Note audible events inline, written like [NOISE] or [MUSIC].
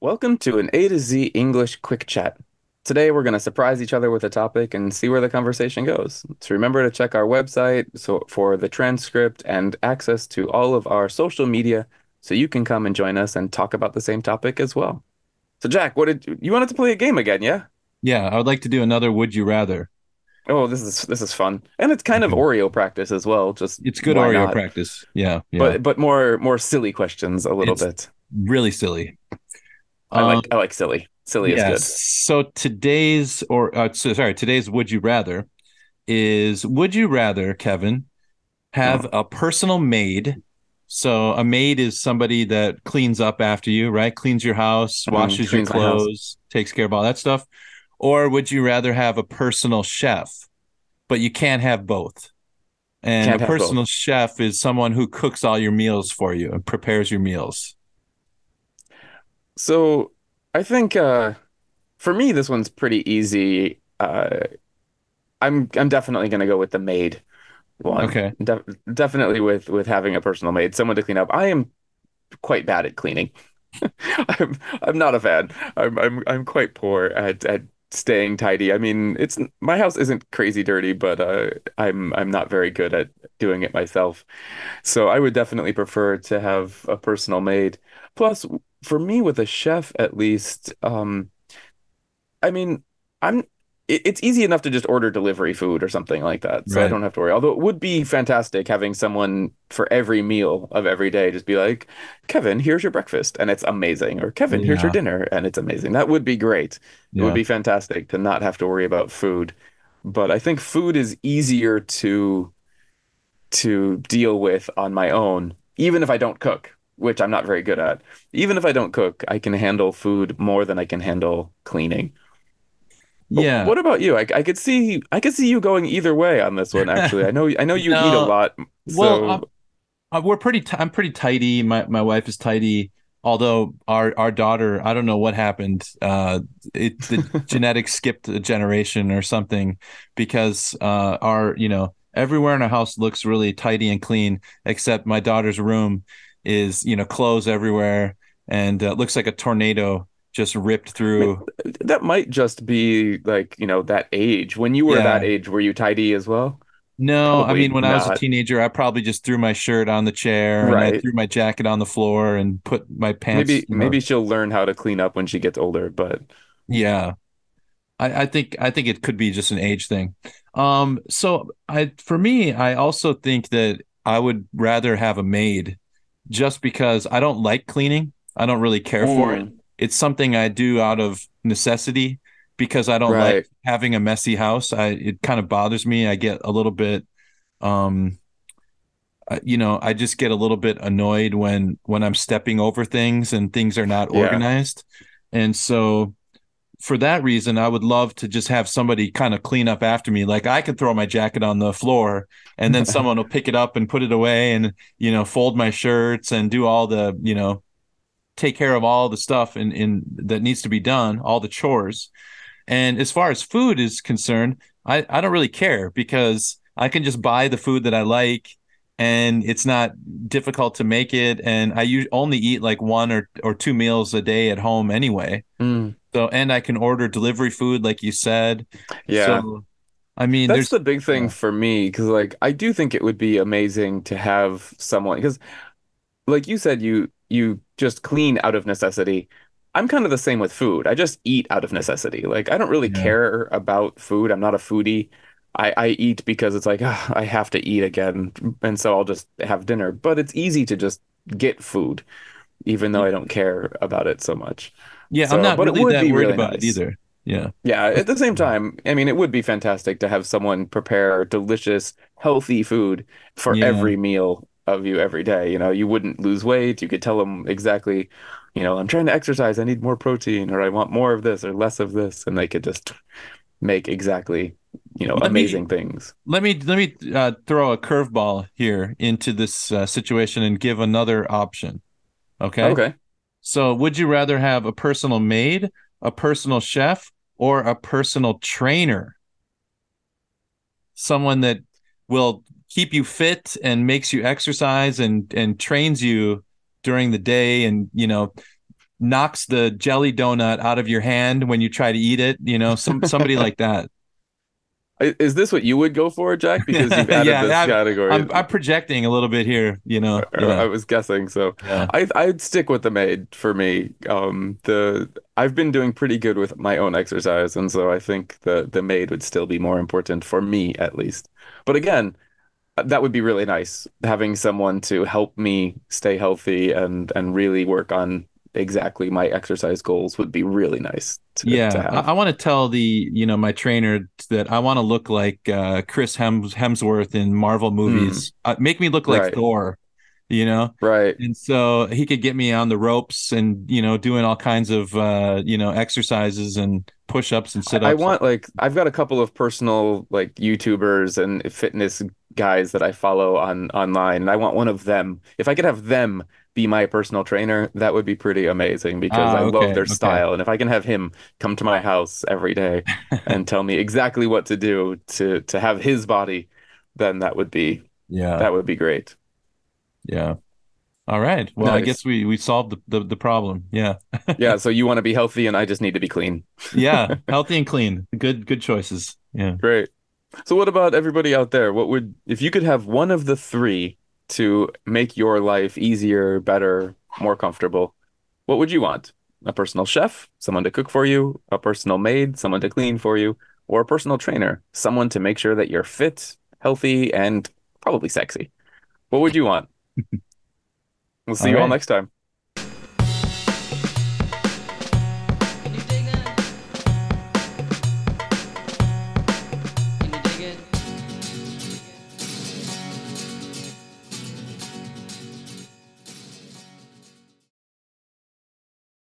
Welcome to an A to Z English quick chat. Today we're going to surprise each other with a topic and see where the conversation goes. So remember to check our website so for the transcript and access to all of our social media so you can come and join us and talk about the same topic as well. So Jack, what did you, you wanted to play a game again, yeah? Yeah, I would like to do another Would You Rather. Oh, this is this is fun. And it's kind of Oreo practice as well, just It's good Oreo not? practice. Yeah, yeah. But but more more silly questions a little It's- bit. really silly. I Um, like I like silly. Silly is yeah, good. So today's or uh, so, sorry, today's Would You Rather is Would you rather, Kevin, have a personal maid? So a maid is somebody that cleans up after you, right? Cleans your house, Mhm, washes your cleans my house. clothes, takes care of all that stuff. Or would you rather have a personal chef, but you can't have both? And Can't a have both. personal chef is someone who cooks all your meals for you and prepares your meals. So I think uh, for me this one's pretty easy. Uh, I'm I'm definitely gonna go with the maid one. Okay. Def definitely with with having a personal maid, someone to clean up. I am quite bad at cleaning. [LAUGHS] I'm I'm not a fan. I'm I'm I'm quite poor at at staying tidy. I mean, it's my house isn't crazy dirty, but uh, I'm I'm not very good at doing it myself. So I would definitely prefer to have a personal maid. Plus, for me with a chef at least, um, I mean, I'm it, it's easy enough to just order delivery food or something like that. So I don't have to worry. Although it would be fantastic having someone for every meal of every day just be like, Kevin, here's your breakfast, and it's amazing. Or Kevin, here's your dinner, and it's amazing. That would be great. It would be fantastic to not have to worry about food. But I think food is easier to to deal with on my own, even if I don't cook, which I'm not very good at. Even if I don't cook, I can handle food more than I can handle cleaning. But Yeah. What about you? I, I could see I could see you going either way on this one, actually. I [LAUGHS] know I know you eat a No. lot, Well, so um, Uh, we're pretty. T- I'm pretty tidy. My my wife is tidy. Although our our daughter, I don't know what happened. Uh, it the [LAUGHS] genetics skipped a generation or something because uh, our you know everywhere in our house looks really tidy and clean except my daughter's room is you know clothes everywhere and uh, looks like a tornado just ripped through. that might just be like, you know, that age. When you were Yeah. that age, were you tidy as well? No, I mean when I was a teenager, I probably just threw my shirt on the chair and I threw my jacket on the floor and put my pants. Maybe you know, maybe she'll learn how to clean up when she gets older, but Yeah. I, I think I think it could be just an age thing. Um, so I for me, I also think that I would rather have a maid just because I don't like cleaning. I don't really care for it. Mm. It's something I do out of necessity because I don't Right. like having a messy house. I it kind of bothers me. I get a little bit um uh, you know, I just get a little bit annoyed when when I'm stepping over things and things are not Yeah. organized. And so for that reason, I would love to just have somebody kind of clean up after me. Like I could throw my jacket on the floor and then [LAUGHS] someone will pick it up and put it away and, you know, fold my shirts and do all the, you know, take care of all the stuff in, in that needs to be done, all the chores. And as far as food is concerned, I, I don't really care because I can just buy the food that I like and it's not difficult to make it. And I only eat like one or, or two meals a day at home anyway. Mm. So, and I can order delivery food, like you said. Yeah. So, I mean, That's the big thing for me because, like, I do think it would be amazing to have someone because, like you said, you you just clean out of necessity. I'm kind of the same with food. I just eat out of necessity. Like, I don't really Yeah. care about food. I'm not a foodie. I, I eat because it's like "Ah, I have to eat again, and so I'll just have dinner. But it's easy to just get food, even though I don't care about it so much. yeah, so- I'm not but it really would that be worried really about it either. Yeah. Yeah, at the same time, I mean, it would be fantastic to have someone prepare delicious, healthy food for Yeah. every meal of you every day. You know, you wouldn't lose weight. You could tell them exactly, you know, I'm trying to exercise. I need more protein, or I want more of this or less of this, and they could just make exactly, you know, Let me- amazing things. Let me let me uh, throw a curveball here into this uh, situation and give another option. Okay. Okay. So, would you rather have a personal maid, a personal chef, or a personal trainer? Someone that will keep you fit and makes you exercise and and trains you during the day and you know knocks the jelly donut out of your hand when you try to eat it. You know, some somebody [LAUGHS] like that. Is this what you would go for, Jack? [LAUGHS] Because you've added yeah, this I'm, category. I'm, I'm, projecting a little bit here. You know, yeah. I was guessing. So yeah. I I'd stick with the maid for me. Um, the I've been doing pretty good with my own exercise, and so I think the the maid would still be more important for me at least. But again, that would be really nice having someone to help me stay healthy and and really work on exactly my exercise goals would be really nice to, yeah to I, I, want to tell the you know my trainer that i want to look like uh, chris Hems- hemsworth in marvel movies. Mm. uh, make me look like right. thor you know? Right. And so he could get me on the ropes and you know doing all kinds of uh you know exercises and push-ups and sit-ups i want like i've got a couple of personal like youtubers and fitness guys that i follow on online and i want one of them if i could have them be my personal trainer, that would be pretty amazing because ah, I okay, love their okay. style. And if I can have him come to my house every day and [LAUGHS] tell me exactly what to do to to have his body, then that would be yeah, that would be great. Yeah. All right. Well, nice. I guess we we solved the the, the problem. Yeah. yeah. So you [LAUGHS] want to be healthy, and I just need to be clean. yeah, [LAUGHS] healthy and clean. Good good choices. Yeah. Great. So what about everybody out there? What would if you could have one of the three to make your life easier, better, more comfortable, what would you want? A personal chef, someone to cook for you, a personal maid, someone to clean for you, or a personal trainer, someone to make sure that you're fit, healthy, and probably sexy. What would you want? [LAUGHS] We'll see all you right. all next time.